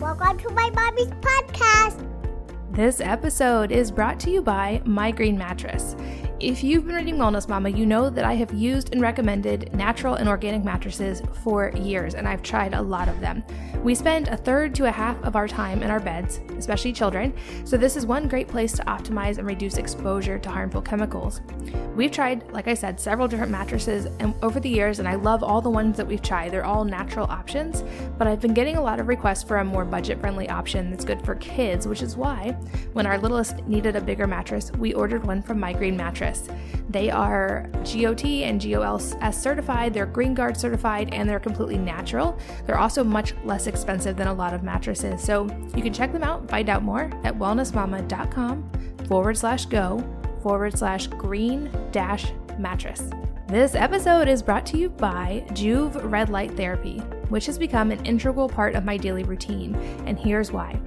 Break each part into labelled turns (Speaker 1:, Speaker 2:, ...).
Speaker 1: Welcome to my mommy's podcast.
Speaker 2: This episode is brought to you by My Green Mattress. If you've been reading Wellness Mama, you know that I have used and recommended natural and organic mattresses for years, and I've tried a lot of them. We spend a third to a half of our time in our beds, especially children, so this is one great place to optimize and reduce exposure to harmful chemicals. We've tried, like I said, several different mattresses and over the years, and I love all the ones that we've tried. They're all natural options, but I've been getting a lot of requests for a more budget friendly option that's good for kids, which is why, when our littlest needed a bigger mattress, we ordered one from My Green They are GOT and GOLS certified, they're Green Guard certified, and they're completely natural. They're also much less expensive than a lot of mattresses. So you can check them out, find out more at wellnessmama.com forward slash go forward slash green dash mattress. This episode is brought to you by Joovv Red Light Therapy, which has become an integral part of my daily routine, and here's why.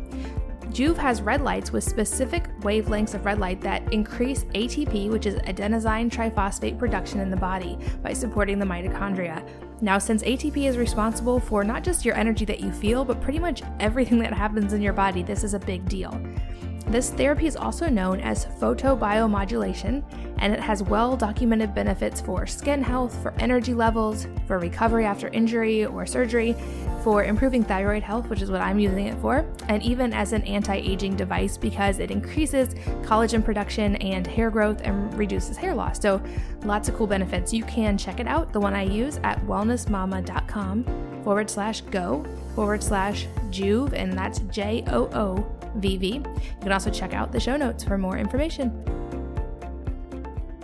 Speaker 2: Joovv has red lights with specific wavelengths of red light that increase ATP, which is adenosine triphosphate production in the body, by supporting the mitochondria. Now, since ATP is responsible for not just your energy that you feel, but pretty much everything that happens in your body, this is a big deal. This therapy is also known as photobiomodulation, and it has well documented benefits for skin health, for energy levels, for recovery after injury or surgery, for improving thyroid health, which is what I'm using it for, and even as an anti aging device because it increases collagen production and hair growth and reduces hair loss. So, lots of cool benefits. You can check it out, the one I use at wellnessmama.com forward slash go forward slash joovv, and that's J O O V V. You can also check out the show notes for more information.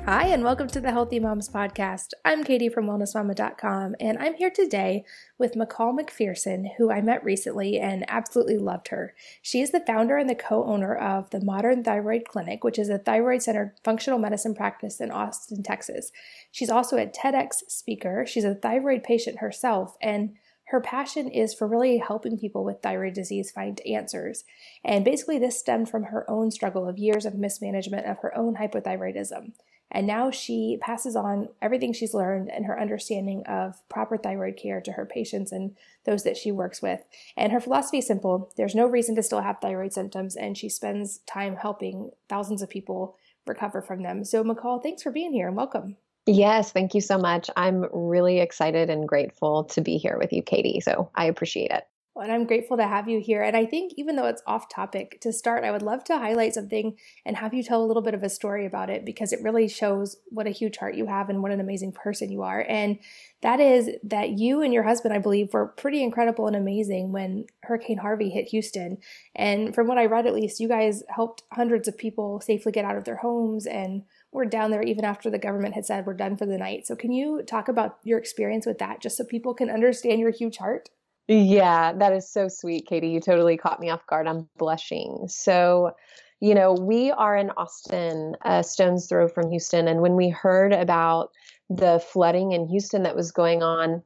Speaker 2: Hi, and welcome to the Healthy Moms Podcast. I'm Katie from WellnessMama.com, and I'm here today with McCall McPherson, who I met recently and absolutely loved her. She is the founder and the co owner of the Modern Thyroid Clinic, which is a thyroid centered functional medicine practice in Austin, Texas. She's also a TEDx speaker. She's a thyroid patient herself, and her passion is for really helping people with thyroid disease find answers. And basically, this stemmed from her own struggle of years of mismanagement of her own hypothyroidism. And now she passes on everything she's learned and her understanding of proper thyroid care to her patients and those that she works with. And her philosophy is simple there's no reason to still have thyroid symptoms, and she spends time helping thousands of people recover from them. So, McCall, thanks for being here and welcome.
Speaker 3: Yes, thank you so much. I'm really excited and grateful to be here with you, Katie. So I appreciate it.
Speaker 2: And I'm grateful to have you here. And I think, even though it's off topic to start, I would love to highlight something and have you tell a little bit of a story about it because it really shows what a huge heart you have and what an amazing person you are. And that is that you and your husband, I believe, were pretty incredible and amazing when Hurricane Harvey hit Houston. And from what I read, at least, you guys helped hundreds of people safely get out of their homes and were down there even after the government had said we're done for the night. So, can you talk about your experience with that just so people can understand your huge heart?
Speaker 3: Yeah, that is so sweet, Katie. You totally caught me off guard. I'm blushing. So, you know, we are in Austin, a stone's throw from Houston. And when we heard about the flooding in Houston that was going on,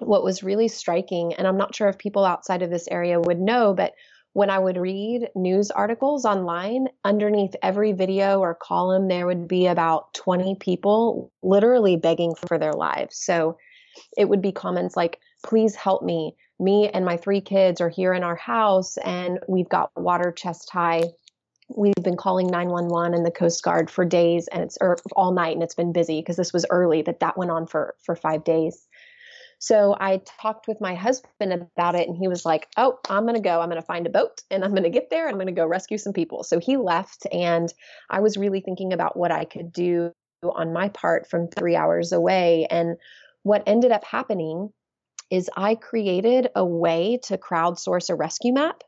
Speaker 3: what was really striking, and I'm not sure if people outside of this area would know, but when I would read news articles online, underneath every video or column, there would be about 20 people literally begging for their lives. So it would be comments like, please help me. Me and my three kids are here in our house and we've got water chest high. We've been calling 911 and the Coast Guard for days and it's or all night and it's been busy because this was early, but that went on for for 5 days. So I talked with my husband about it and he was like, "Oh, I'm going to go. I'm going to find a boat and I'm going to get there and I'm going to go rescue some people." So he left and I was really thinking about what I could do on my part from 3 hours away and what ended up happening is I created a way to crowdsource a rescue map.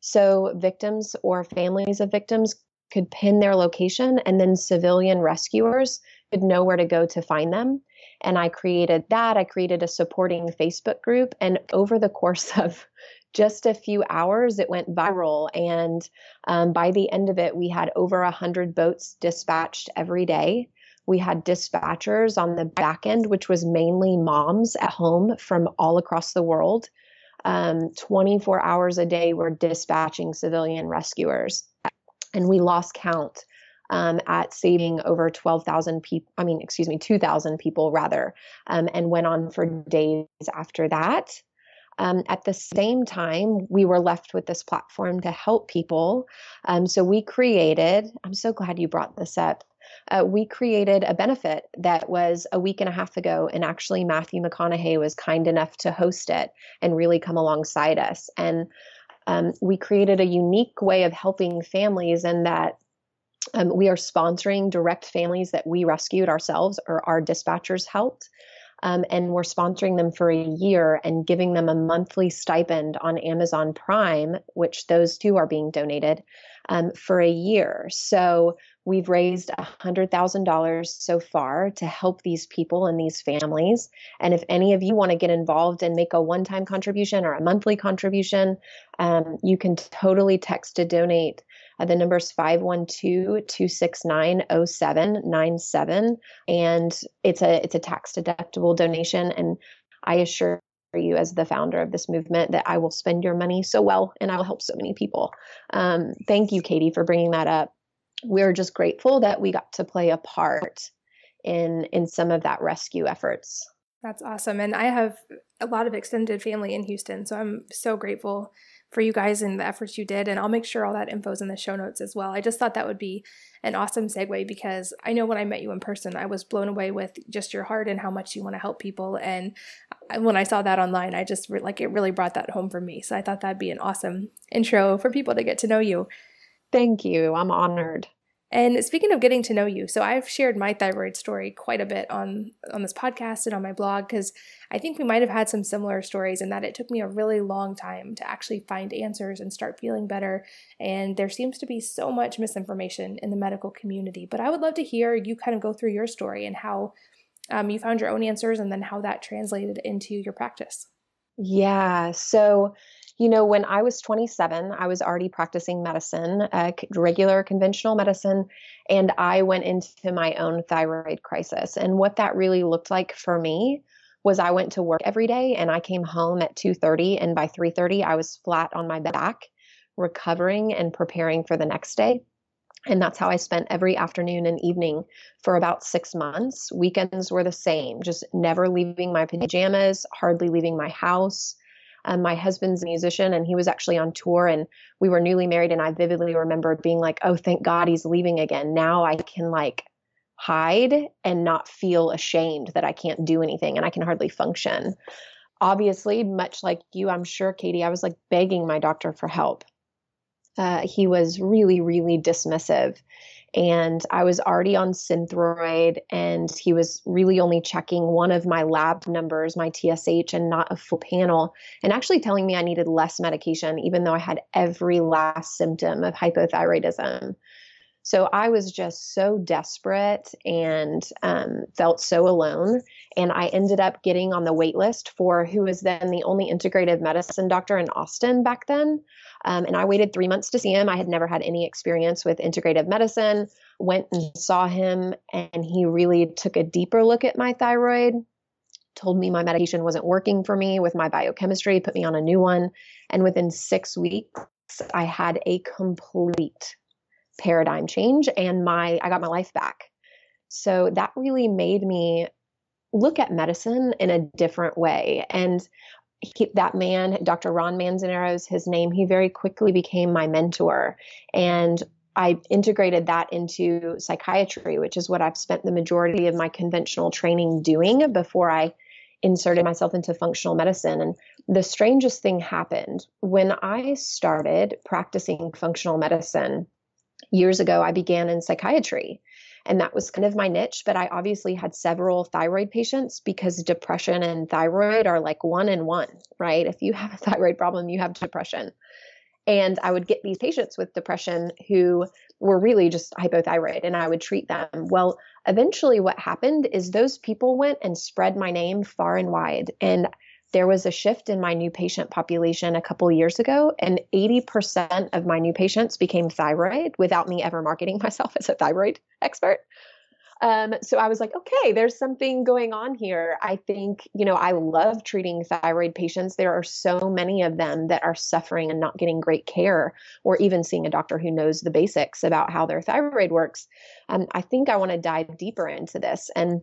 Speaker 3: So victims or families of victims could pin their location and then civilian rescuers could know where to go to find them. And I created that. I created a supporting Facebook group. And over the course of just a few hours, it went viral. And um, by the end of it, we had over 100 boats dispatched every day. We had dispatchers on the back end, which was mainly moms at home from all across the world. Um, 24 hours a day, we're dispatching civilian rescuers. And we lost count um, at saving over 12,000 people, I mean, excuse me, 2,000 people rather, um, and went on for days after that. Um, at the same time, we were left with this platform to help people. Um, so we created, I'm so glad you brought this up. Uh, we created a benefit that was a week and a half ago, and actually, Matthew McConaughey was kind enough to host it and really come alongside us. And um, we created a unique way of helping families, and that um, we are sponsoring direct families that we rescued ourselves or our dispatchers helped. Um, and we're sponsoring them for a year and giving them a monthly stipend on Amazon Prime, which those two are being donated um, for a year. So we've raised $100,000 so far to help these people and these families. And if any of you want to get involved and make a one time contribution or a monthly contribution, um, you can totally text to donate uh, the number is 512 269 0797. And it's a, it's a tax deductible donation. And I assure you, as the founder of this movement, that I will spend your money so well and I will help so many people. Um, thank you, Katie, for bringing that up. We're just grateful that we got to play a part in in some of that rescue efforts.
Speaker 2: That's awesome. And I have a lot of extended family in Houston, so I'm so grateful for you guys and the efforts you did. And I'll make sure all that info is in the show notes as well. I just thought that would be an awesome segue because I know when I met you in person, I was blown away with just your heart and how much you want to help people. And when I saw that online, I just like it really brought that home for me. So I thought that'd be an awesome intro for people to get to know you.
Speaker 3: Thank you. I'm honored.
Speaker 2: And speaking of getting to know you, so I've shared my thyroid story quite a bit on on this podcast and on my blog because I think we might have had some similar stories in that it took me a really long time to actually find answers and start feeling better. And there seems to be so much misinformation in the medical community. But I would love to hear you kind of go through your story and how um, you found your own answers and then how that translated into your practice.
Speaker 3: Yeah. So you know, when I was 27, I was already practicing medicine, uh, regular conventional medicine, and I went into my own thyroid crisis. And what that really looked like for me was I went to work every day and I came home at 2:30 and by 3:30 I was flat on my back recovering and preparing for the next day. And that's how I spent every afternoon and evening for about six months. Weekends were the same, just never leaving my pajamas, hardly leaving my house. Um, my husband's a musician and he was actually on tour and we were newly married. And I vividly remember being like, oh, thank God he's leaving again. Now I can like hide and not feel ashamed that I can't do anything and I can hardly function. Obviously, much like you, I'm sure, Katie, I was like begging my doctor for help. Uh, he was really, really dismissive and I was already on Synthroid, and he was really only checking one of my lab numbers, my TSH, and not a full panel, and actually telling me I needed less medication, even though I had every last symptom of hypothyroidism. So I was just so desperate and um, felt so alone. And I ended up getting on the wait list for who was then the only integrative medicine doctor in Austin back then. Um, and I waited three months to see him. I had never had any experience with integrative medicine. Went and saw him, and he really took a deeper look at my thyroid told me my medication wasn't working for me with my biochemistry, put me on a new one. And within six weeks, I had a complete paradigm change and my I got my life back. So that really made me look at medicine in a different way. And he, that man, Dr. Ron Manzanero's his name, he very quickly became my mentor. And I integrated that into psychiatry, which is what I've spent the majority of my conventional training doing before I inserted myself into functional medicine. And the strangest thing happened when I started practicing functional medicine years ago, I began in psychiatry. And that was kind of my niche, but I obviously had several thyroid patients because depression and thyroid are like one in one, right? If you have a thyroid problem, you have depression. And I would get these patients with depression who were really just hypothyroid and I would treat them. Well, eventually, what happened is those people went and spread my name far and wide. And there was a shift in my new patient population a couple years ago, and 80% of my new patients became thyroid without me ever marketing myself as a thyroid expert. Um, so I was like, okay, there's something going on here. I think, you know, I love treating thyroid patients. There are so many of them that are suffering and not getting great care, or even seeing a doctor who knows the basics about how their thyroid works. Um, I think I want to dive deeper into this. And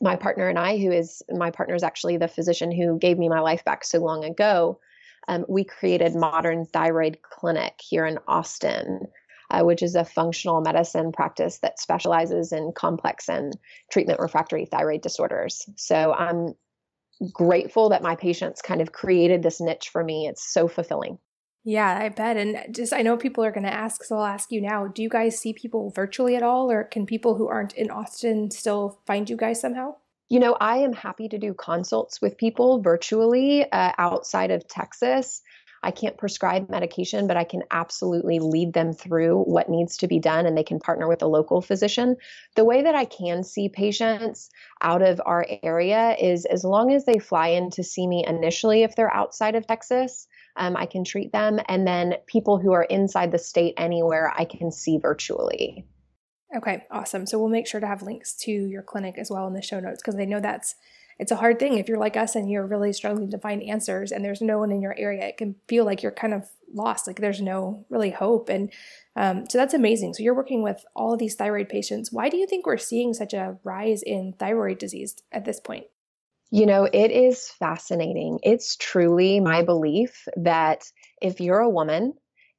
Speaker 3: my partner and I, who is my partner is actually the physician who gave me my life back so long ago, um, we created Modern Thyroid Clinic here in Austin, uh, which is a functional medicine practice that specializes in complex and treatment refractory thyroid disorders. So I'm grateful that my patients kind of created this niche for me. It's so fulfilling.
Speaker 2: Yeah, I bet. And just, I know people are going to ask, so I'll ask you now. Do you guys see people virtually at all, or can people who aren't in Austin still find you guys somehow?
Speaker 3: You know, I am happy to do consults with people virtually uh, outside of Texas. I can't prescribe medication, but I can absolutely lead them through what needs to be done and they can partner with a local physician. The way that I can see patients out of our area is as long as they fly in to see me initially, if they're outside of Texas, um, I can treat them. And then people who are inside the state anywhere, I can see virtually.
Speaker 2: Okay, awesome. So we'll make sure to have links to your clinic as well in the show notes because I know that's it's a hard thing if you're like us and you're really struggling to find answers and there's no one in your area. It can feel like you're kind of lost, like there's no really hope. And um, so that's amazing. So you're working with all of these thyroid patients. Why do you think we're seeing such a rise in thyroid disease at this point?
Speaker 3: You know, it is fascinating. It's truly my belief that if you're a woman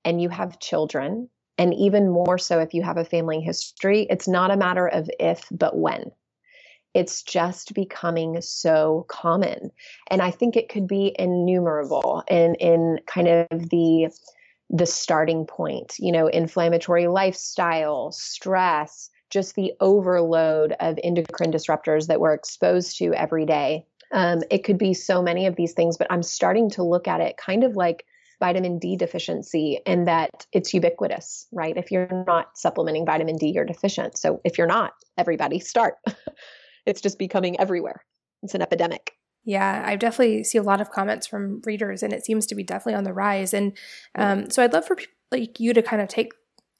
Speaker 3: and you have children, and even more so if you have a family history, it's not a matter of if, but when. It's just becoming so common. And I think it could be innumerable in, in kind of the the starting point, you know, inflammatory lifestyle, stress, just the overload of endocrine disruptors that we're exposed to every day. Um, it could be so many of these things, but I'm starting to look at it kind of like vitamin D deficiency in that it's ubiquitous, right? If you're not supplementing vitamin D, you're deficient. So if you're not, everybody start. it's just becoming everywhere. It's an epidemic.
Speaker 2: Yeah, I definitely see a lot of comments from readers, and it seems to be definitely on the rise. And um, so I'd love for like you to kind of take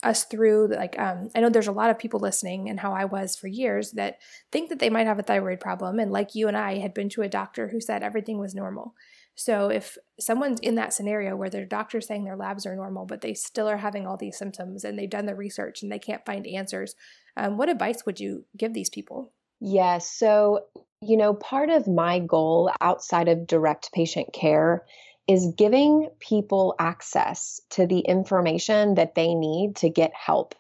Speaker 2: us through like um, i know there's a lot of people listening and how i was for years that think that they might have a thyroid problem and like you and i had been to a doctor who said everything was normal. So if someone's in that scenario where their doctor's saying their labs are normal but they still are having all these symptoms and they've done the research and they can't find answers um, what advice would you give these people?
Speaker 3: Yes yeah, so you know part of my goal outside of direct patient care is giving people access to the information that they need to get help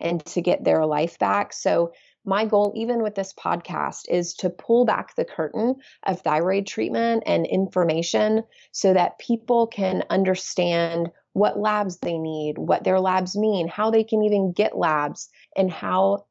Speaker 3: and to get their life back. So, my goal, even with this podcast, is to pull back the curtain of thyroid treatment and information so that people can understand what labs they need, what their labs mean, how they can even get labs, and how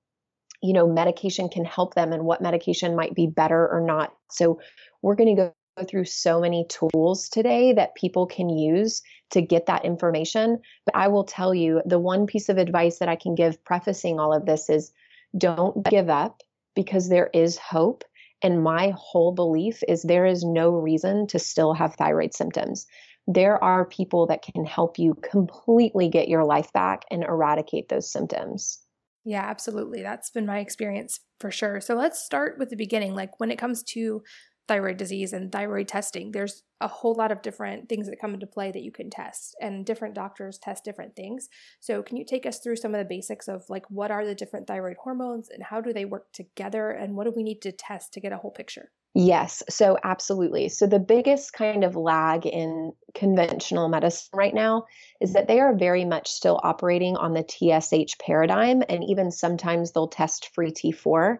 Speaker 3: you know medication can help them and what medication might be better or not. So, we're going to go through so many tools today that people can use to get that information. But I will tell you the one piece of advice that I can give prefacing all of this is don't give up because there is hope. And my whole belief is there is no reason to still have thyroid symptoms. There are people that can help you completely get your life back and eradicate those symptoms.
Speaker 2: Yeah, absolutely. That's been my experience for sure. So let's start with the beginning. Like when it comes to thyroid disease and thyroid testing, there's a whole lot of different things that come into play that you can test, and different doctors test different things. So, can you take us through some of the basics of like what are the different thyroid hormones and how do they work together, and what do we need to test to get a whole picture?
Speaker 3: Yes, so absolutely. So, the biggest kind of lag in conventional medicine right now is that they are very much still operating on the TSH paradigm, and even sometimes they'll test free T4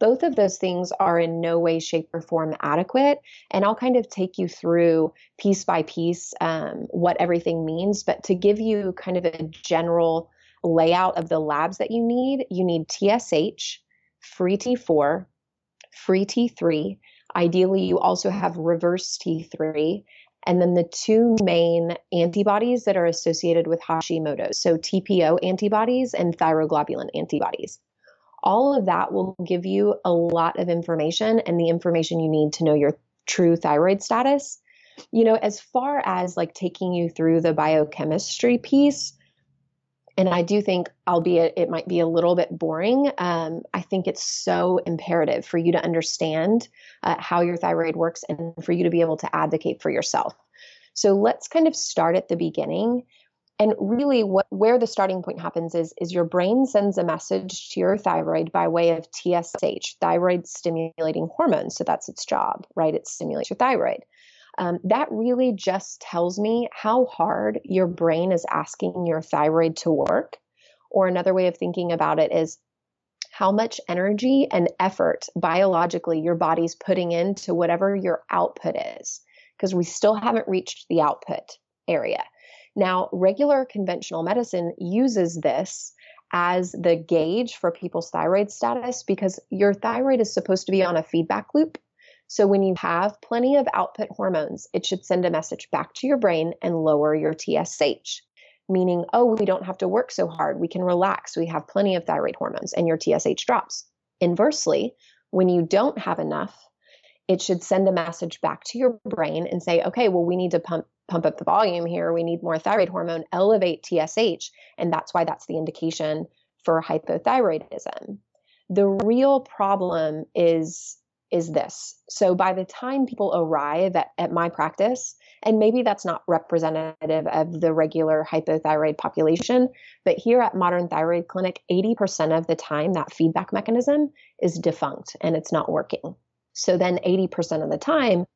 Speaker 3: both of those things are in no way, shape, or form adequate. And I'll kind of take you through piece by piece um, what everything means. But to give you kind of a general layout of the labs that you need, you need TSH, free T4, free T3. Ideally, you also have reverse T3. And then the two main antibodies that are associated with Hashimoto's, so TPO antibodies and thyroglobulin antibodies all of that will give you a lot of information and the information you need to know your true thyroid status. You know, as far as like taking you through the biochemistry piece, and I do think, albeit it might be a little bit boring, um, I think it's so imperative for you to understand uh, how your thyroid works and for you to be able to advocate for yourself. So let's kind of start at the beginning And really what where the starting point happens is is your brain sends a message to your thyroid by way of TSH, thyroid stimulating hormone. So that's its job, right? It stimulates your thyroid. Um, that really just tells me how hard your brain is asking your thyroid to work. Or another way of thinking about it is how much energy and effort biologically your body's putting into whatever your output is, because we still haven't reached the output area. Now, regular conventional medicine uses this as the gauge for people's thyroid status because your thyroid is supposed to be on a feedback loop. So when you have plenty of output hormones, it should send a message back to your brain and lower your TSH, meaning, oh, we don't have to work so hard. We can relax. We have plenty of thyroid hormones and your TSH drops. Inversely, when you don't have enough, it should send a message back to your brain and say, okay, well, we need to pump pump up the volume here. We need more thyroid hormone, elevate TSH, and that's why that's the indication for hypothyroidism. The real problem is is this. So by the time people arrive at, at my practice, and maybe that's not representative of the regular hypothyroid population, but here at Modern Thyroid Clinic, 80% of the time that feedback mechanism is defunct and it's not working. So then 80% of the time,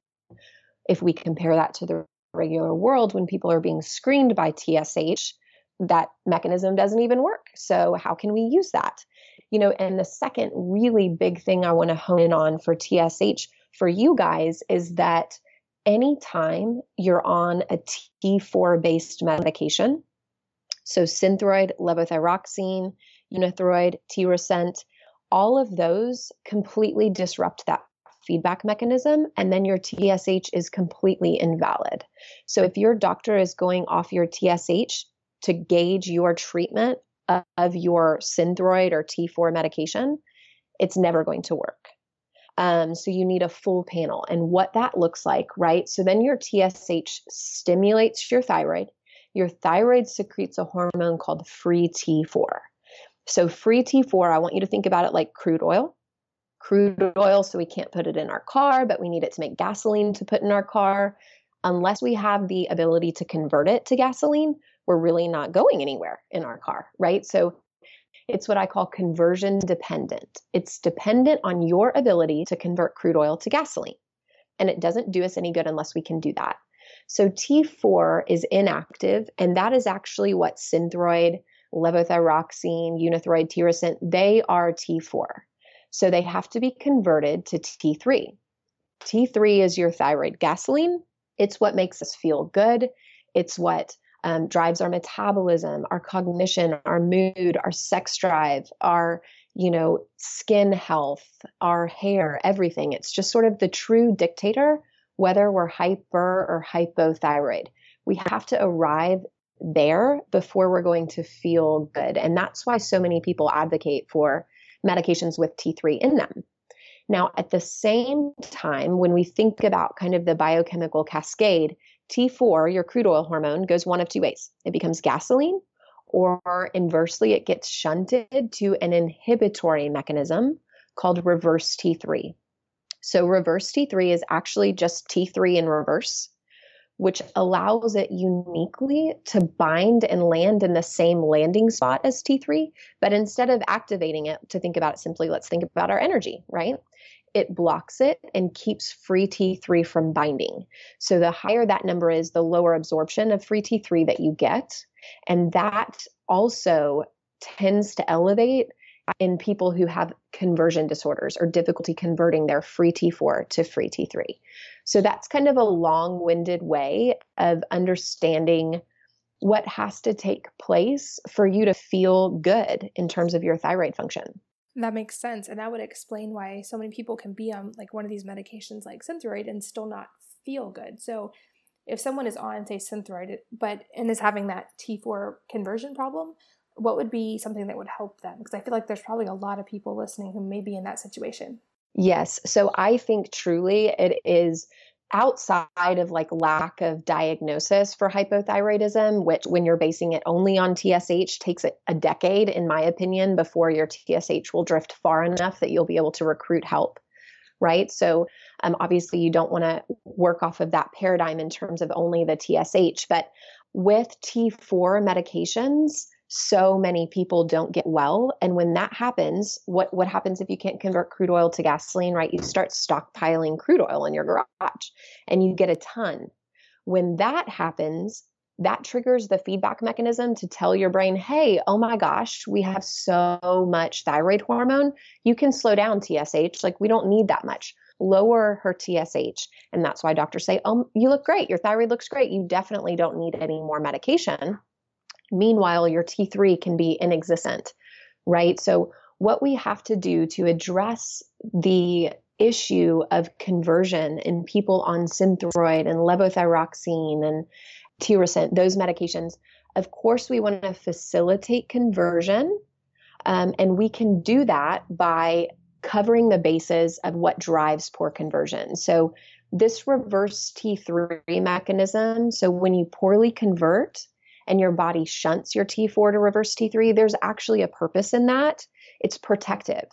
Speaker 3: if we compare that to the regular world, when people are being screened by TSH, that mechanism doesn't even work. So, how can we use that? You know, and the second really big thing I want to hone in on for TSH for you guys is that anytime you're on a T4 based medication, so Synthroid, levothyroxine, Unithroid, Tirosint, all of those completely disrupt that feedback mechanism, and then your TSH is completely invalid. So if your doctor is going off your TSH to gauge your treatment of your Synthroid or T4 medication, it's never going to work. Um, so you need a full panel. And what that looks like, right? So then your TSH stimulates your thyroid. Your thyroid secretes a hormone called free T4. So free T4, I want you to think about it like crude oil. Crude oil, so we can't put it in our car, but we need it to make gasoline to put in our car. Unless we have the ability to convert it to gasoline, we're really not going anywhere in our car, right? So it's what I call conversion dependent. It's dependent on your ability to convert crude oil to gasoline. And it doesn't do us any good unless we can do that. So T4 is inactive, and that is actually what Synthroid, levothyroxine, Unithroid, Tirosint, they are T4. So they have to be converted to T3. T3 is your thyroid gasoline. It's what makes us feel good. It's what um, drives our metabolism, our cognition, our mood, our sex drive, our you know skin health, our hair, everything. It's just sort of the true dictator whether we're hyper or hypothyroid. We have to arrive there before we're going to feel good, and that's why so many people advocate for medications with T3 in them. Now, at the same time, when we think about kind of the biochemical cascade, T4, your crude oil hormone, goes one of two ways. It becomes gasoline, or inversely, it gets shunted to an inhibitory mechanism called reverse T3. So, reverse T3 is actually just T3 in reverse, which allows it uniquely to bind and land in the same landing spot as T3. But instead of activating it, to think about it simply, let's think about our energy, right? it blocks it and keeps free T3 from binding. So the higher that number is, the lower absorption of free T3 that you get. And that also tends to elevate in people who have conversion disorders or difficulty converting their free T4 to free T3. So that's kind of a long winded way of understanding what has to take place for you to feel good in terms of your thyroid function.
Speaker 2: That makes sense. And that would explain why so many people can be on like one of these medications like Synthroid and still not feel good. So if someone is on, say, Synthroid, but and is having that T4 conversion problem, what would be something that would help them? Because I feel like there's probably a lot of people listening who may be in that situation.
Speaker 3: Yes. So I think truly it is outside of like lack of diagnosis for hypothyroidism, which when you're basing it only on TSH takes a decade, in my opinion, before your TSH will drift far enough that you'll be able to recruit help. right? So um, obviously, you don't want to work off of that paradigm in terms of only the TSH, but with T4 medications, so many people don't get well and when that happens what what happens if you can't convert crude oil to gasoline right you start stockpiling crude oil in your garage and you get a ton when that happens that triggers the feedback mechanism to tell your brain hey oh my gosh we have so much thyroid hormone you can slow down tsh like we don't need that much lower her TSH. And that's why doctors say, Oh, you look great. Your thyroid looks great. You definitely don't need any more medication. Meanwhile, your T3 can be inexistent, right? So, what we have to do to address the issue of conversion in people on Synthroid and levothyroxine and Tirosint, those medications, of course, we want to facilitate conversion. Um, and we can do that by covering the bases of what drives poor conversion. So, this reverse T3 mechanism, so when you poorly convert, and your body shunts your T4 to reverse T3, there's actually a purpose in that. It's protective.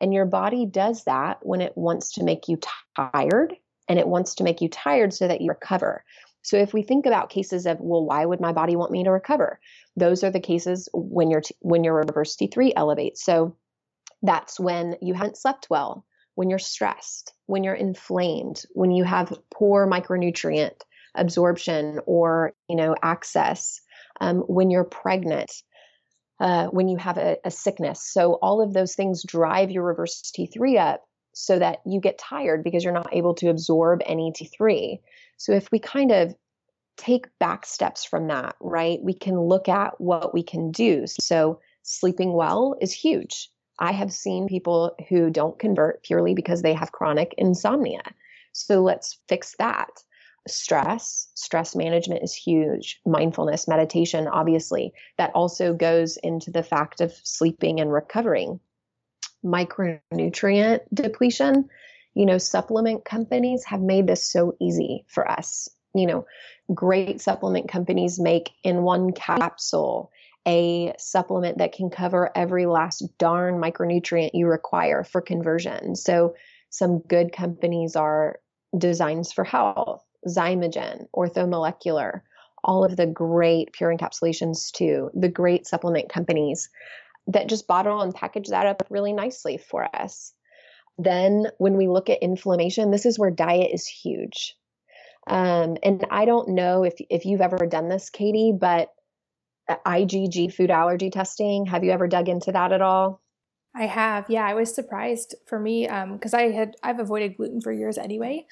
Speaker 3: And your body does that when it wants to make you tired and it wants to make you tired so that you recover. So if we think about cases of, well, why would my body want me to recover? Those are the cases when your when your reverse T3 elevates. So that's when you haven't slept well, when you're stressed, when you're inflamed, when you have poor micronutrient absorption or you know access um, when you're pregnant uh, when you have a, a sickness. So all of those things drive your reverse t3 up so that you get tired because you're not able to absorb any t3 so if we kind of take back steps from that right we can look at what we can do. So sleeping well is huge. I have seen people who don't convert purely because they have chronic insomnia. So let's fix that stress stress management is huge mindfulness meditation obviously. That also goes into the fact of sleeping and recovering. Micronutrient depletion you know supplement companies have made this so easy for us. You know great supplement companies make in one capsule a supplement that can cover every last darn micronutrient you require for conversion. So some good companies are designs for health Xymogen, orthomolecular, all of the great pure encapsulations too, the great supplement companies that just bottle and package that up really nicely for us. Then when we look at inflammation, this is where diet is huge. Um, and I don't know if if you've ever done this, Katie, but IgG food allergy testing. Have you ever dug into that at all?
Speaker 2: I have. Yeah, I was surprised for me because um, I had I've avoided gluten for years anyway,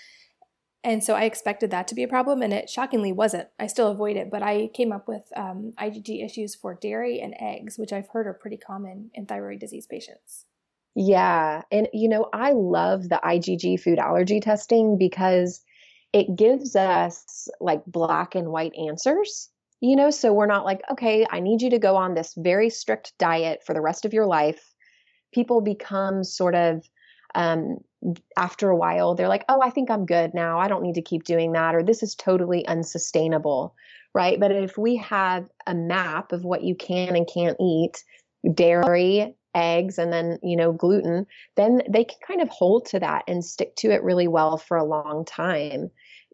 Speaker 2: and so I expected that to be a problem, and it shockingly wasn't. I still avoid it, but I came up with um, IgG issues for dairy and eggs, which I've heard are pretty common in thyroid disease patients.
Speaker 3: Yeah. And, you know, I love the IgG food allergy testing because it gives us like black and white answers, you know, so we're not like, okay, I need you to go on this very strict diet for the rest of your life. People become sort of, um, after a while they're like, oh, I think I'm good now. I don't need to keep doing that, or this is totally unsustainable, right? But if we have a map of what you can and can't eat, dairy, eggs, and then, you know, gluten, then they can kind of hold to that and stick to it really well for a long time.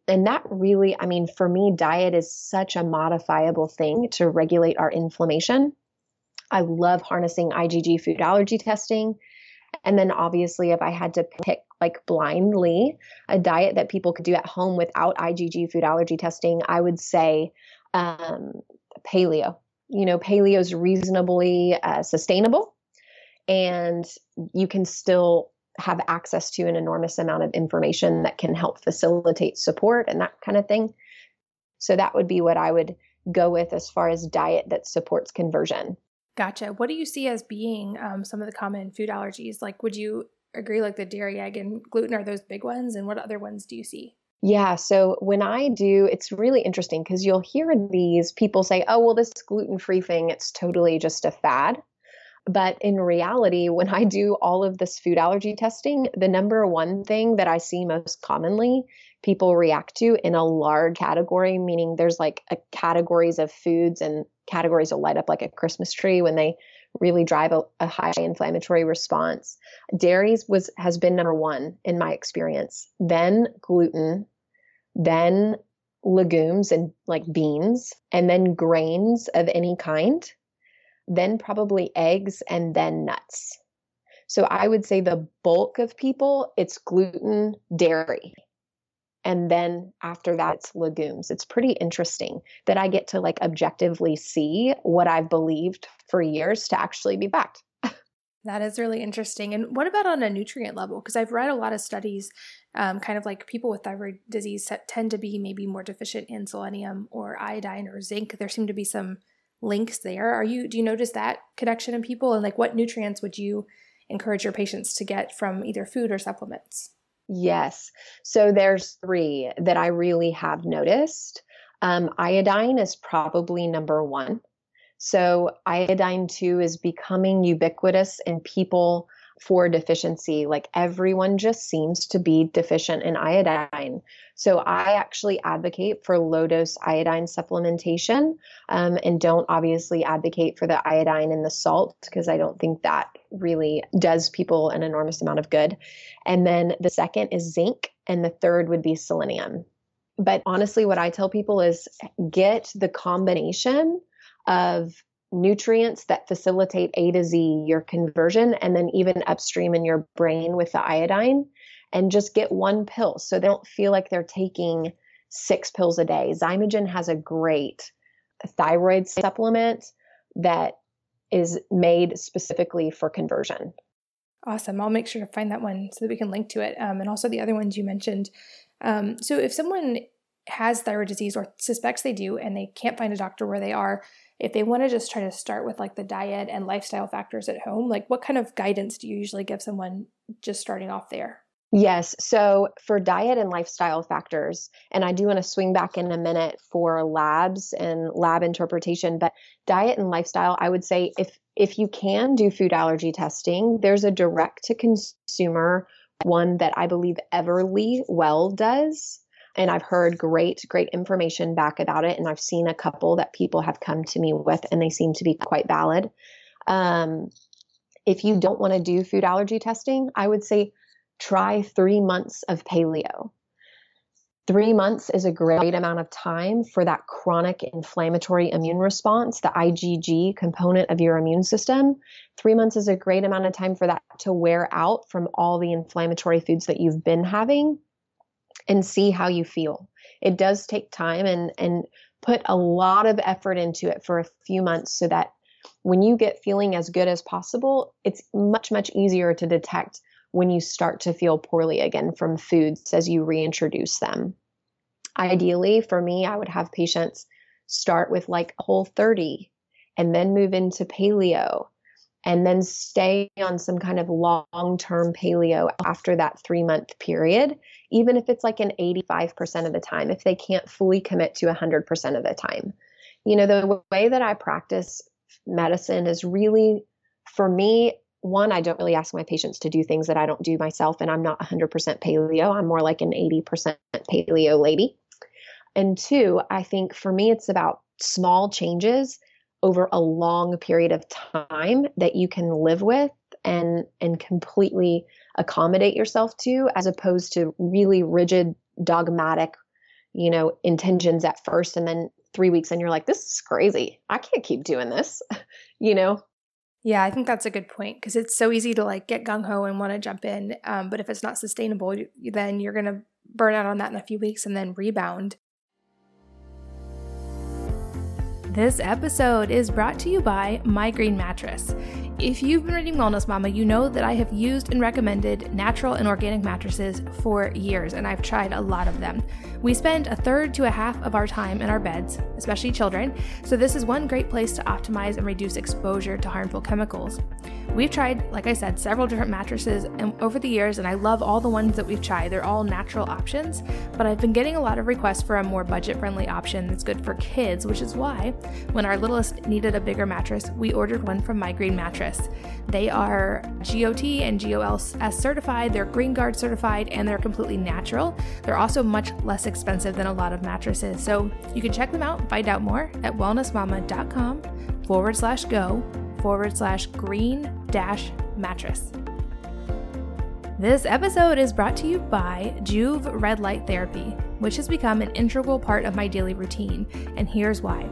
Speaker 3: And that really, I mean, for me, diet is such a modifiable thing to regulate our inflammation. I love harnessing IgG food allergy testing and then obviously, if I had to pick like blindly a diet that people could do at home without IgG food allergy testing, I would say um, paleo. You know, paleo is reasonably uh, sustainable and you can still have access to an enormous amount of information that can help facilitate support and that kind of thing. So that would be what I would go with as far as diet that supports conversion.
Speaker 2: Gotcha. What do you see as being um, some of the common food allergies? Like, would you agree like the dairy, egg, and gluten are those big ones? And what other ones do you see?
Speaker 3: Yeah, so when I do, it's really interesting because you'll hear these people say, oh, well, this gluten free thing, it's totally just a fad. But in reality, when I do all of this food allergy testing, the number one thing that I see most commonly people react to in a large category, meaning there's like a categories of foods and categories will light up like a Christmas tree when they really drive a, a high inflammatory response. Dairies was has been number one in my experience. Then gluten, then legumes and like beans, and then grains of any kind, then probably eggs, and then nuts. So I would say the bulk of people, it's gluten, dairy. And then after that, it's legumes. It's pretty interesting that I get to like objectively see what I've believed for years to actually be backed.
Speaker 2: That is really interesting. And what about on a nutrient level? Because I've read a lot of studies, um, kind of like people with thyroid disease tend to be maybe more deficient in selenium or iodine or zinc. There seem to be some links there. Are you? Do you notice that connection in people? And like, what nutrients would you encourage your patients to get from either food or supplements?
Speaker 3: Yes. So there's three that I really have noticed. Um, iodine is probably number one. So iodine 2 is becoming ubiquitous in people for deficiency. Like everyone just seems to be deficient in iodine. So I actually advocate for low dose iodine supplementation um, and don't obviously advocate for the iodine in the salt because I don't think that really does people an enormous amount of good. And then the second is zinc, and the third would be selenium. But honestly, what I tell people is get the combination of nutrients that facilitate A to Z, your conversion, and then even upstream in your brain with the iodine, and just get one pill so they don't feel like they're taking six pills a day. Xymogen has a great thyroid supplement that is made specifically for conversion.
Speaker 2: Awesome. I'll make sure to find that one so that we can link to it. Um, and also the other ones you mentioned. Um, so if someone has thyroid disease or suspects they do and they can't find a doctor where they are, if they want to just try to start with like the diet and lifestyle factors at home, like what kind of guidance do you usually give someone just starting off there?
Speaker 3: Yes. So for diet and lifestyle factors, and I do want to swing back in a minute for labs and lab interpretation, but diet and lifestyle, I would say if if you can do food allergy testing, there's a direct to consumer one that I believe Everly Well does and I've heard great, great information back about it. And I've seen a couple that people have come to me with, and they seem to be quite valid. Um, if you don't want to do food allergy testing, I would say try three months of paleo. Three months is a great amount of time for that chronic inflammatory immune response, the IgG component of your immune system. Three months is a great amount of time for that to wear out from all the inflammatory foods that you've been having and see how you feel. It does take time and and put a lot of effort into it for a few months so that when you get feeling as good as possible, it's much much easier to detect when you start to feel poorly again from foods as you reintroduce them. Ideally, for me, I would have patients start with like whole 30 and then move into paleo and then stay on some kind of long term paleo after that three month period, even if it's like an 85% of the time, if they can't fully commit to 100% of the time. You know, the way that I practice medicine is really, for me, one, I don't really ask my patients to do things that I don't do myself, and I'm not 100% paleo. I'm more like an 80% paleo lady. And two, I think for me, it's about small changes over a long period of time that you can live with and and completely accommodate yourself to as opposed to really rigid dogmatic you know intentions at first and then 3 weeks and you're like this is crazy. I can't keep doing this you know?
Speaker 2: Yeah i think that's a good point because it's so easy to like get gung-ho and want to jump in um, but if it's not sustainable then you're going to burn out on that in a few weeks and then rebound This episode is brought to you by My Green Mattress. If you've been reading Wellness Mama, you know that I have used and recommended natural and organic mattresses for years, and I've tried a lot of them. We spend a third to a half of our time in our beds, especially children, so this is one great place to optimize and reduce exposure to harmful chemicals. We've tried, like I said, several different mattresses over the years, and I love all the ones that we've tried. They're all natural options, but I've been getting a lot of requests for a more budget friendly option that's good for kids, which is why, when our littlest needed a bigger mattress, we ordered one from My Green They are GOT and GOLS certified, they're Green Guard certified, and they're completely natural. They're also much less expensive than a lot of mattresses. So you can check them out, find out more at wellnessmama.com forward slash go forward slash green dash mattress. This episode is brought to you by Joovv Red Light Therapy, which has become an integral part of my daily routine, and here's why.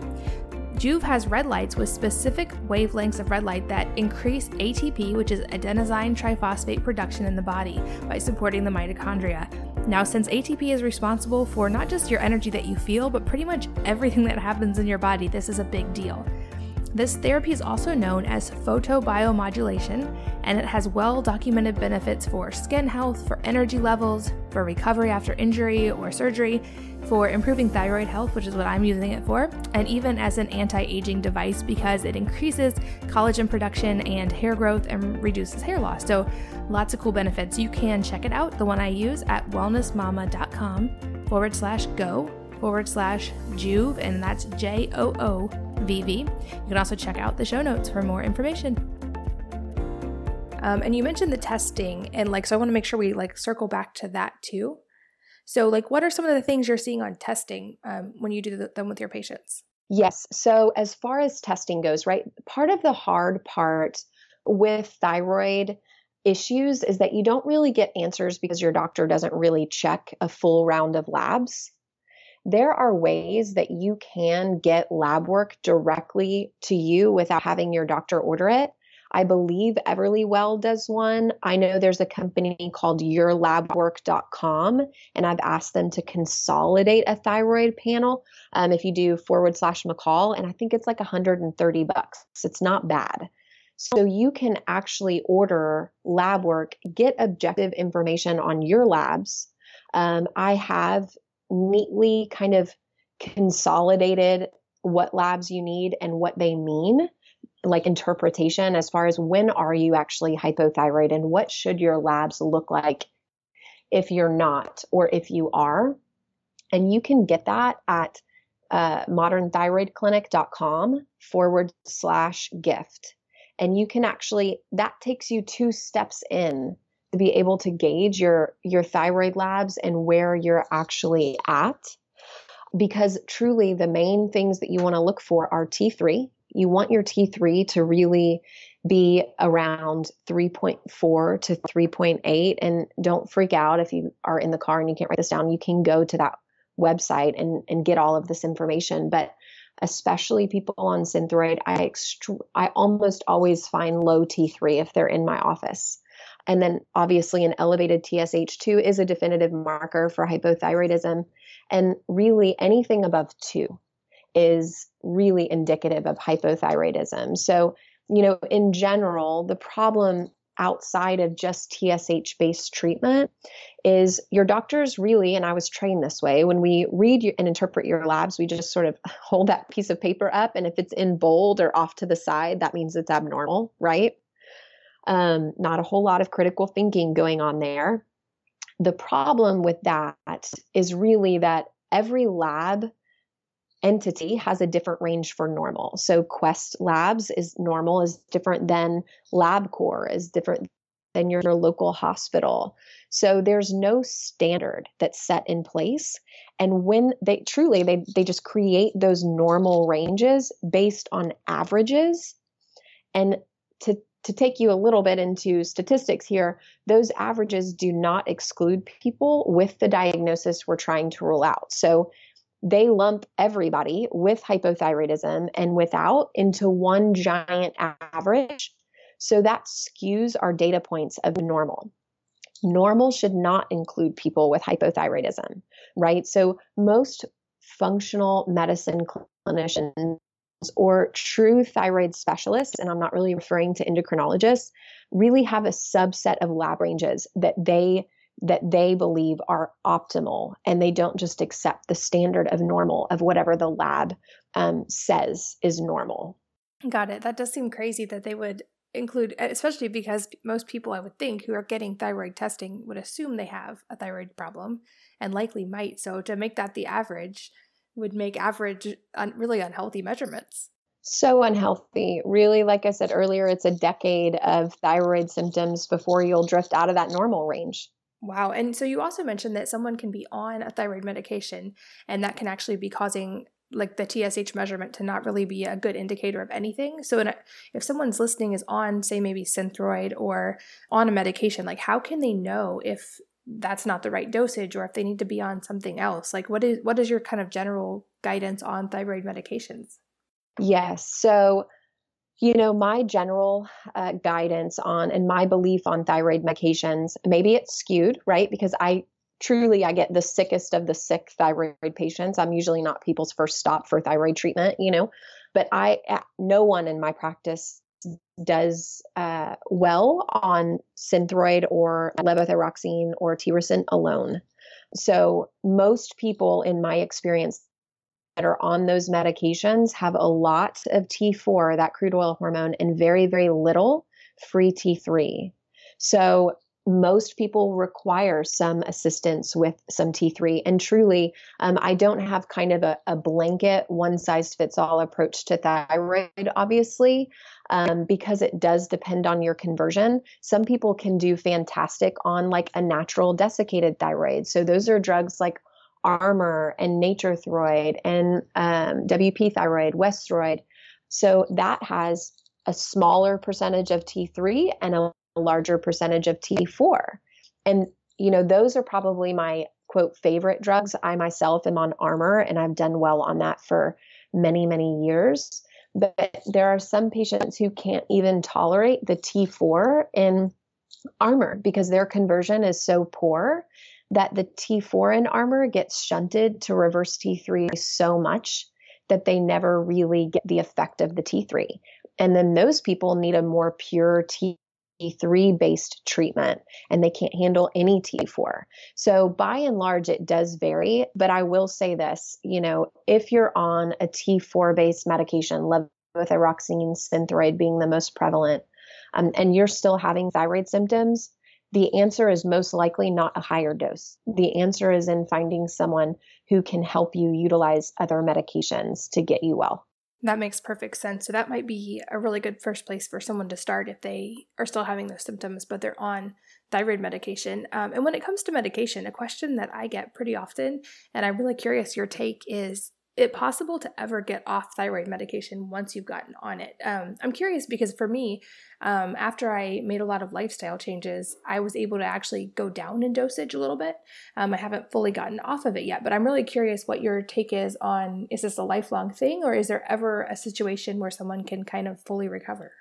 Speaker 2: Joovv has red lights with specific wavelengths of red light that increase ATP, which is adenosine triphosphate production in the body, by supporting the mitochondria. Now, since ATP is responsible for not just your energy that you feel, but pretty much everything that happens in your body, this is a big deal. This therapy is also known as photobiomodulation, and it has well documented benefits for skin health, for energy levels, for recovery after injury or surgery, for improving thyroid health, which is what I'm using it for, and even as an anti aging device because it increases collagen production and hair growth and reduces hair loss. So, lots of cool benefits. You can check it out, the one I use at wellnessmama.com forward slash go forward slash Joovv, and that's J O O VV. You can also check out the show notes for more information. Um, and you mentioned the testing, and like, so I want to make sure we like circle back to that too. So, like, what are some of the things you're seeing on testing um, when you do them with your patients?
Speaker 3: Yes. So, as far as testing goes, right, part of the hard part with thyroid issues is that you don't really get answers because your doctor doesn't really check a full round of labs there are ways that you can get lab work directly to you without having your doctor order it. I believe Everlywell does one. I know there's a company called yourlabwork.com, and I've asked them to consolidate a thyroid panel. Um, if you do forward slash McCall, and I think it's like 130 bucks. It's not bad. So you can actually order lab work, get objective information on your labs. Um, I have neatly kind of consolidated what labs you need and what they mean like interpretation as far as when are you actually hypothyroid and what should your labs look like if you're not or if you are. And you can get that at uh, modernthyroidclinic.com forward slash gift. And you can actually that takes you two steps in to be able to gauge your your thyroid labs and where you're actually at. Because truly the main things that you want to look for are T3 you want your T3 to really be around 3.4 to 3.8 and don't freak out if you are in the car and you can't write this down. You can go to that website and and get all of this information. But especially people on synthroid i extr- i almost always find low t3 if they're in my office and then obviously an elevated TSH2 is a definitive marker for hypothyroidism. And really anything above two is really indicative of hypothyroidism. So, you know, in general, the problem outside of just TSH based treatment is your doctors really, and I was trained this way, when we read and interpret your labs, we just sort of hold that piece of paper up. And if it's in bold or off to the side, that means it's abnormal, right? Um, not a whole lot of critical thinking going on there. The problem with that is really that every lab entity has a different range for normal. So Quest Labs is normal is different than LabCorp is different than your, your local hospital. So there's no standard that's set in place. And when they truly they they just create those normal ranges based on averages. And to to take you a little bit into statistics here, those averages do not exclude people with the diagnosis we're trying to rule out. So they lump everybody with hypothyroidism and without into one giant average. So that skews our data points of normal. Normal should not include people with hypothyroidism, right? So most functional medicine clinicians or true thyroid specialists, and I'm not really referring to endocrinologists, really have a subset of lab ranges that they that they believe are optimal and they don't just accept the standard of normal of whatever the lab um, says is normal.
Speaker 2: Got it. That does seem crazy that they would include especially because most people i would think who are getting thyroid testing would assume they have a thyroid problem and likely might. So to make that the average would make average un- really unhealthy measurements.
Speaker 3: So unhealthy. Really, like I said earlier, it's a decade of thyroid symptoms before you'll drift out of that normal range.
Speaker 2: Wow. And so you also mentioned that someone can be on a thyroid medication and that can actually be causing like the TSH measurement to not really be a good indicator of anything. So a, if someone's listening is on, say, maybe Synthroid or on a medication, like how can they know if that's not the right dosage or if they need to be on something else? Like what is what is your kind of general guidance on thyroid medications?
Speaker 3: Yes. So you know, my general uh, guidance on and my belief on thyroid medications, maybe it's skewed, right? Because I truly I get the sickest of the sick thyroid patients. I'm usually not people's first stop for thyroid treatment, you know, but I no one in my practice does uh, well on Synthroid or levothyroxine or Tirosint alone. So most people in my experience that are on those medications have a lot of T4, that crude oil hormone, and very, very little free T3. So most people require some assistance with some T3. And truly, um, I don't have kind of a, a blanket, one size fits all approach to thyroid, obviously, um, because it does depend on your conversion. Some people can do fantastic on like a natural desiccated thyroid. So those are drugs like Armour and Nature-Throid and um, WP Thyroid, Westhroid. So that has a smaller percentage of T3 and a larger percentage of T4. And, you know, those are probably my quote favorite drugs. I myself am on Armour and I've done well on that for many, many years. But there are some patients who can't even tolerate the T4 in Armour because their conversion is so poor that the T4 in Armour gets shunted to reverse T3 so much that they never really get the effect of the T3. And then those people need a more pure T3 based treatment and they can't handle any T4. So by and large, it does vary. But I will say this you know, if you're on a T4 based medication, levothyroxine, synthroid being the most prevalent, um, and you're still having thyroid symptoms, the answer is most likely not a higher dose. The answer is in finding someone who can help you utilize other medications to get you well.
Speaker 2: That makes perfect sense. So that might be a really good first place for someone to start if they are still having those symptoms, but they're on thyroid medication. Um, and when it comes to medication, a question that I get pretty often, and I'm really curious your take is it possible to ever get off thyroid medication once you've gotten on it? Um, I'm curious because for me, um, after I made a lot of lifestyle changes, I was able to actually go down in dosage a little bit. Um, I haven't fully gotten off of it yet, but I'm really curious what your take is on is this a lifelong thing or is there ever a situation where someone can kind of fully recover?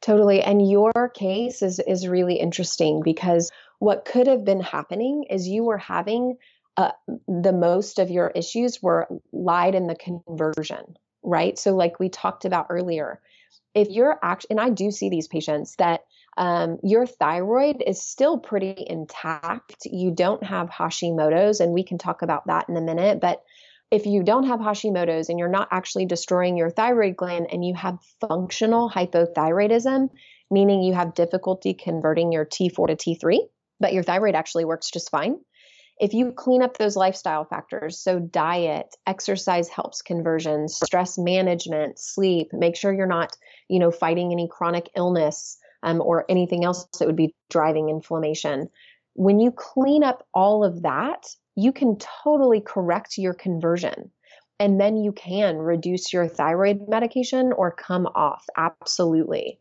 Speaker 3: Totally. And your case is is really interesting because what could have been happening is you were having uh, the most of your issues were lied in the conversion, right? So, like we talked about earlier, if you're actually, and I do see these patients that um, your thyroid is still pretty intact. You don't have Hashimoto's, and we can talk about that in a minute. But if you don't have Hashimoto's and you're not actually destroying your thyroid gland and you have functional hypothyroidism, meaning you have difficulty converting your T4 to T3, but your thyroid actually works just fine, if you clean up those lifestyle factors, so diet, exercise helps conversions, stress management, sleep, make sure you're not, you know, fighting any chronic illness um, or anything else that would be driving inflammation. When you clean up all of that, you can totally correct your conversion. And then you can reduce your thyroid medication or come off. Absolutely.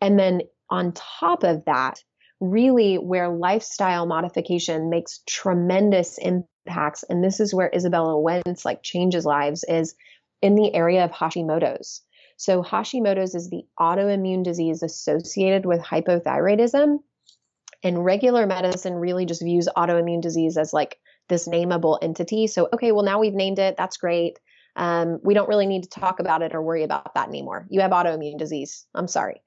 Speaker 3: And then on top of that, really where lifestyle modification makes tremendous impacts. And this is where izabella wentz like changes lives is in the area of hashimoto's. So hashimoto's is the autoimmune disease associated with hypothyroidism. And regular medicine really just views autoimmune disease as like this nameable entity. So okay well now we've named it. That's great. Um, we don't really need to talk about it or worry about that anymore. You have autoimmune disease. I'm sorry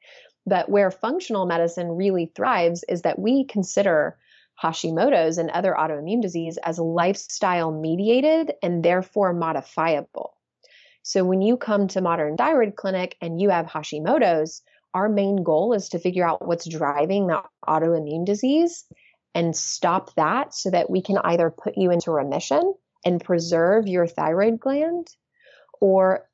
Speaker 3: but where functional medicine really thrives is that we consider Hashimoto's and other autoimmune disease as lifestyle mediated and therefore modifiable. So when you come to Modern Thyroid Clinic and you have Hashimoto's, our main goal is to figure out what's driving that autoimmune disease and stop that so that we can either put you into remission and preserve your thyroid gland or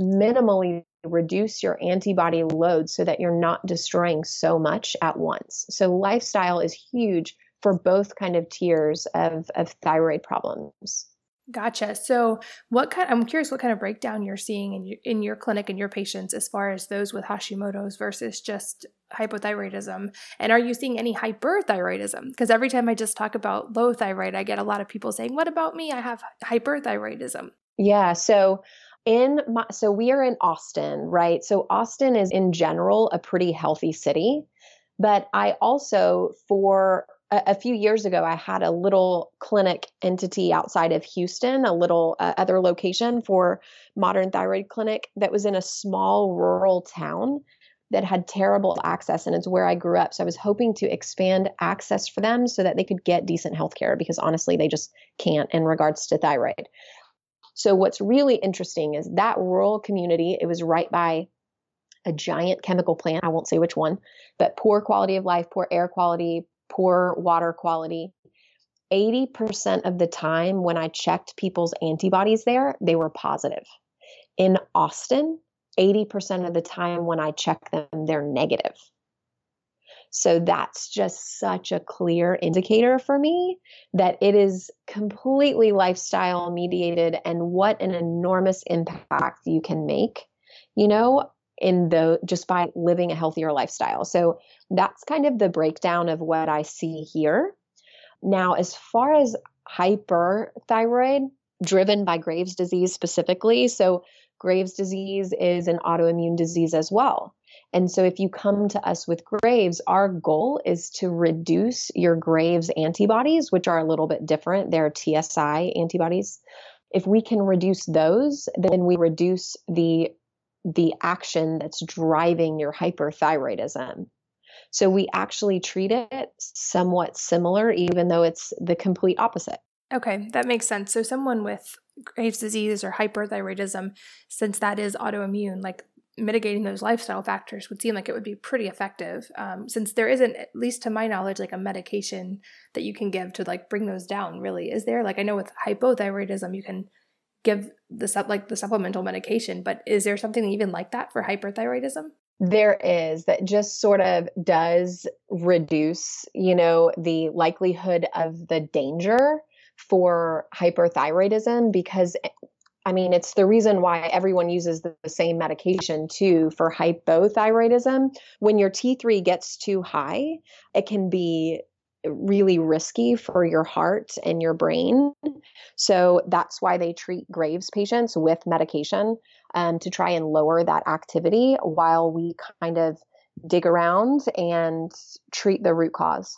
Speaker 3: minimally reduce your antibody load so that you're not destroying so much at once. So lifestyle is huge for both kind of tiers of, of thyroid problems.
Speaker 2: Gotcha. So, what kind? I'm curious what kind of breakdown you're seeing in your, in your clinic and your patients as far as those with Hashimoto's versus just hypothyroidism. And are you seeing any hyperthyroidism? Because every time I just talk about low thyroid, I get a lot of people saying, "What about me? I have hyperthyroidism."
Speaker 3: Yeah. So, in my, so we are in Austin, right? So Austin is in general a pretty healthy city, but I also for a, a few years ago I had a little clinic entity outside of Houston, a little uh, other location for modern thyroid clinic that was in a small rural town that had terrible access and it's where I grew up. So I was hoping to expand access for them so that they could get decent health care because honestly they just can't in regards to thyroid. So what's really interesting is that rural community, it was right by a giant chemical plant. I won't say which one, but poor quality of life, poor air quality, poor water quality. 80% of the time when I checked people's antibodies there, they were positive. In Austin, 80% of the time when I check them, they're negative. So that's just such a clear indicator for me that it is completely lifestyle mediated and what an enormous impact you can make, you know, in the just by living a healthier lifestyle. So that's kind of the breakdown of what I see here. Now, as far as hyperthyroid driven by Graves' disease specifically, so Graves' disease is an autoimmune disease as well. And so if you come to us with Graves, our goal is to reduce your Graves antibodies, which are a little bit different. They're TSI antibodies. If we can reduce those, then we reduce the the action that's driving your hyperthyroidism. So we actually treat it somewhat similar, even though it's the complete opposite.
Speaker 2: Okay, that makes sense. So someone with Graves' disease or hyperthyroidism, since that is autoimmune, like mitigating those lifestyle factors would seem like it would be pretty effective um, since there isn't at least to my knowledge like a medication that you can give to like bring those down really is there? Like i know with hypothyroidism you can give the sub like the supplemental medication but is there something even like that for hyperthyroidism?
Speaker 3: There is. That just sort of does reduce you know the likelihood of the danger for hyperthyroidism because I mean, it's the reason why everyone uses the, same medication too for hypothyroidism. When your T3 gets too high, it can be really risky for your heart and your brain. So that's why they treat Graves patients with medication um, to try and lower that activity while we kind of dig around and treat the root cause.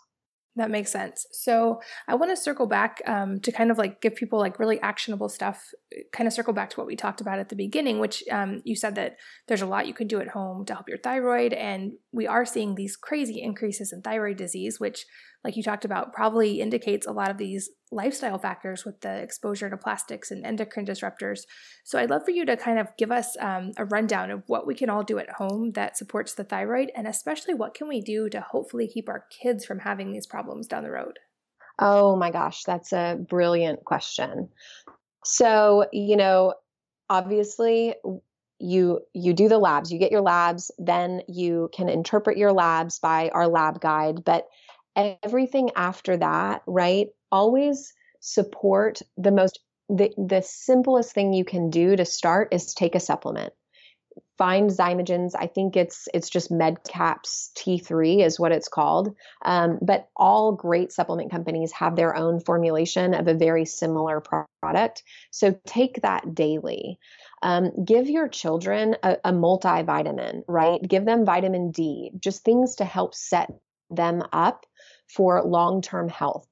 Speaker 2: That makes sense. So I want to circle back um, to kind of like give people like really actionable stuff, kind of circle back to what we talked about at the beginning, which um, you said that there's a lot you can do at home to help your thyroid. And we are seeing these crazy increases in thyroid disease, which like you talked about, probably indicates a lot of these lifestyle factors with the exposure to plastics and endocrine disruptors. So I'd love for you to kind of give us um, a rundown of what we can all do at home that supports the thyroid, and especially what can we do to hopefully keep our kids from having these problems down the road.
Speaker 3: Oh my gosh, that's a brilliant question. So, you know, obviously you you do the labs you get your labs then you can interpret your labs by our lab guide but everything after that, right? Always support the most the the simplest thing you can do to start is take a supplement. Find Xymogens. I think it's it's just MedCaps T3 is what it's called. Um, but all great supplement companies have their own formulation of a very similar product. So take that daily. Um, give your children a, a multivitamin, right? Give them vitamin D, just things to help set them up for long term health.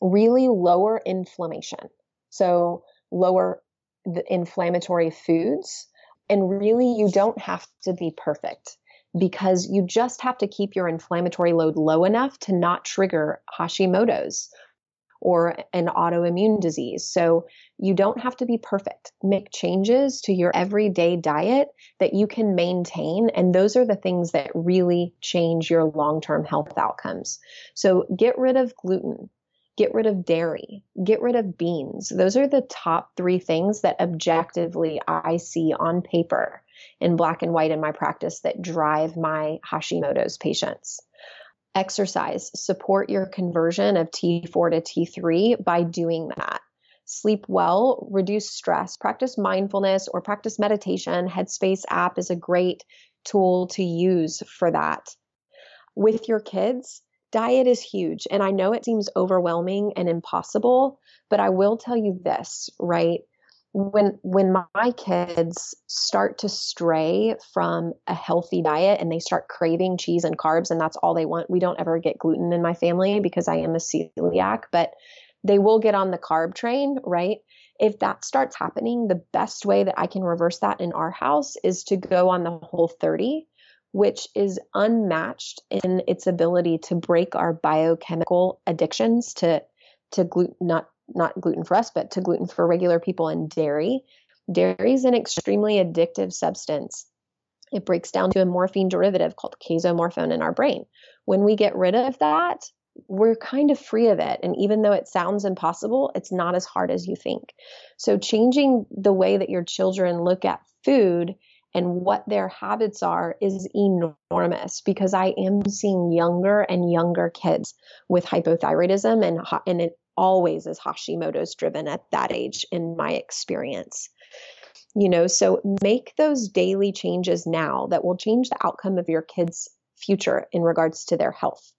Speaker 3: Really lower inflammation. So, lower the inflammatory foods. And really, you don't have to be perfect because you just have to keep your inflammatory load low enough to not trigger Hashimoto's or an autoimmune disease. So you don't have to be perfect. Make changes to your everyday diet that you can maintain. And those are the things that really change your long term health outcomes. So get rid of gluten. Get rid of dairy, get rid of beans. Those are the top three things that objectively I see on paper in black and white in my practice that drive my Hashimoto's patients exercise support your conversion of T4 to T3 by doing that. sleep well, reduce stress, practice mindfulness or practice meditation. Headspace app is a great tool to use for that. With your kids, diet is huge. And I know it seems overwhelming and impossible, but I will tell you this, right? When when my kids start to stray from a healthy diet and they start craving cheese and carbs and that's all they want, we don't ever get gluten in my family because I am a celiac, but they will get on the carb train, right? If that starts happening, the best way that I can reverse that in our house is to go on the whole 30, which is unmatched in its ability to break our biochemical addictions to to gluten not not gluten for us, but to gluten for regular people and dairy. Dairy is an extremely addictive substance. It breaks down to a morphine derivative called casomorphin in our brain. When we get rid of that, we're kind of free of it. And even though it sounds impossible, it's not as hard as you think. So, changing the way that your children look at food and what their habits are is enormous because I am seeing younger and younger kids with hypothyroidism, and, and always is Hashimoto's driven at that age, in my experience. You know, so make those daily changes now that will change the outcome of your kids' future in regards to their health.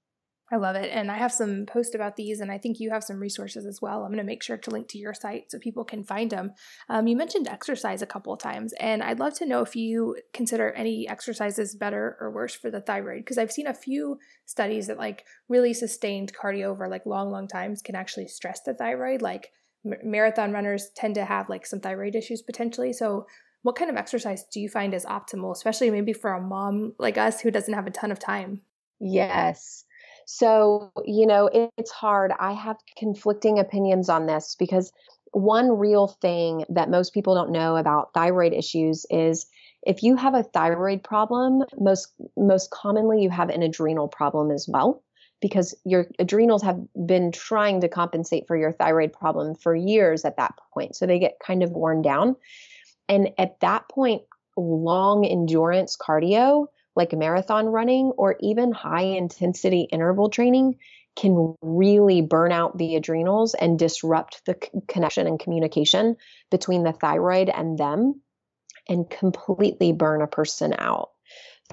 Speaker 2: I love it. And I have some posts about these, and I think you have some resources as well. I'm going to make sure to link to your site so people can find them. Um, you mentioned exercise a couple of times, and I'd love to know if you consider any exercises better or worse for the thyroid. Because I've seen a few studies that, like, really sustained cardio over like long, long times can actually stress the thyroid. Like, m- marathon runners tend to have like some thyroid issues potentially. So, what kind of exercise do you find is optimal, especially maybe for a mom like us who doesn't have a ton of time?
Speaker 3: Yes. So, you know, it, it's hard. I have conflicting opinions on this because one real thing that most people don't know about thyroid issues is if you have a thyroid problem, most most commonly you have an adrenal problem as well because your adrenals have been trying to compensate for your thyroid problem for years at that point. So they get kind of worn down. And at that point, long endurance cardio like marathon running or even high intensity interval training can really burn out the adrenals and disrupt the c- connection and communication between the thyroid and them and completely burn a person out.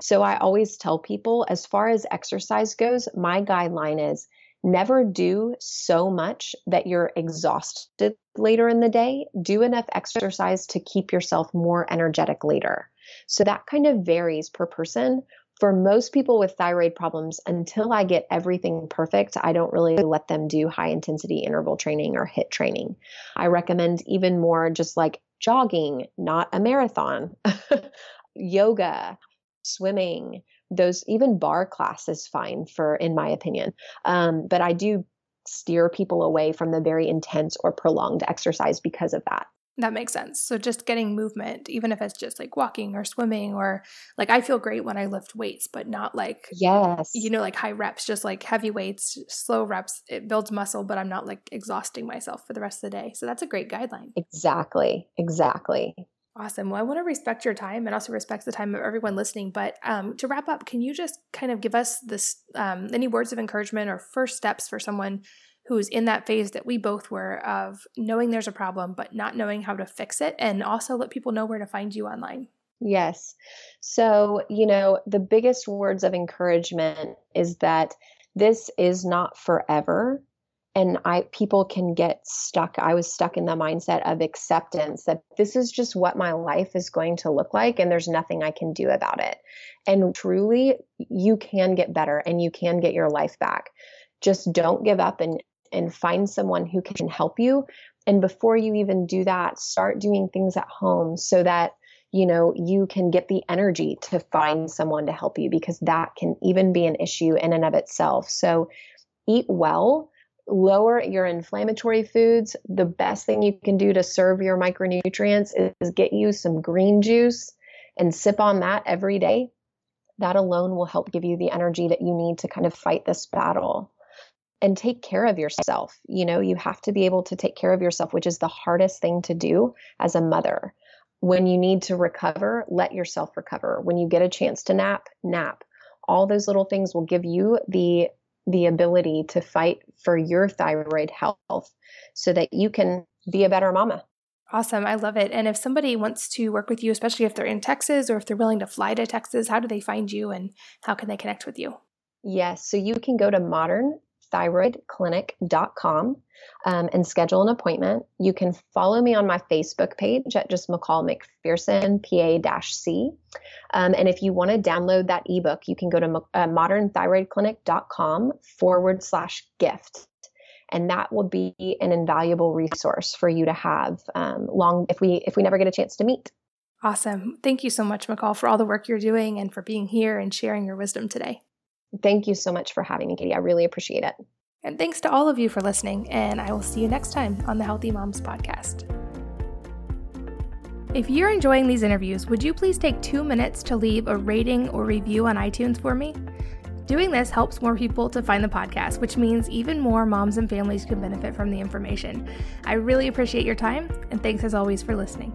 Speaker 3: So I always tell people as far as exercise goes, my guideline is never do so much that you're exhausted later in the day. Do enough exercise to keep yourself more energetic later. So that kind of varies per person. For most people with thyroid problems, until I get everything perfect, I don't really let them do high intensity interval training or HIIT training. I recommend even more just like jogging, not a marathon, yoga, swimming, those even bar class is fine for in my opinion um, but i do steer people away from the very intense or prolonged exercise because of that
Speaker 2: that makes sense. So just getting movement, even if it's just like walking or swimming or like I feel great when I lift weights, but not like
Speaker 3: yes,
Speaker 2: you know, like high reps, just like heavy weights, slow reps. It builds muscle, but I'm not like exhausting myself for the rest of the day. So that's a great guideline.
Speaker 3: Exactly. Exactly.
Speaker 2: Awesome. Well, I want to respect your time and also respect the time of everyone listening. But um, to wrap up, can you just kind of give us this um, any words of encouragement or first steps for someone who's in that phase that we both were of knowing there's a problem but not knowing how to fix it, and also let people know where to find you online?
Speaker 3: Yes. So, you know, the biggest words of encouragement is that this is not forever and i people can get stuck i was stuck in the mindset of acceptance that this is just what my life is going to look like and there's nothing i can do about it and truly you can get better and you can get your life back just don't give up and and find someone who can help you. And before you even do that start doing things at home so that you know you can get the energy to find someone to help you because that can even be an issue in and of itself. So eat well lower your inflammatory foods, the best thing you can do to serve your micronutrients is get you some green juice and sip on that every day. That alone will help give you the energy that you need to kind of fight this battle and take care of yourself. You know, you have to be able to take care of yourself, which is the hardest thing to do as a mother. When you need to recover, let yourself recover. When you get a chance to nap, nap. All those little things will give you the the ability to fight for your thyroid health so that you can be a better mama.
Speaker 2: Awesome. I love it. And if somebody wants to work with you, especially if they're in Texas or if they're willing to fly to Texas, how do they find you and how can they connect with you?
Speaker 3: Yes. So you can go to modernthyroidclinic.com um, and schedule an appointment. You can follow me on my Facebook page at just McCall McPherson, PA C. Um, and if you want to download that ebook, you can go to uh, modernthyroidclinic.com forward slash gift and that will be an invaluable resource for you to have um, long if we if we never get a chance to meet
Speaker 2: awesome thank you so much mccall for all the work you're doing and for being here and sharing your wisdom today
Speaker 3: thank you so much for having me katie i really appreciate it
Speaker 2: and thanks to all of you for listening and i will see you next time on the healthy moms podcast if you're enjoying these interviews, would you please take two minutes to leave a rating or review on iTunes for me? Doing this helps more people to find the podcast, which means even more moms and families can benefit from the information. I really appreciate your time, and thanks as always for listening.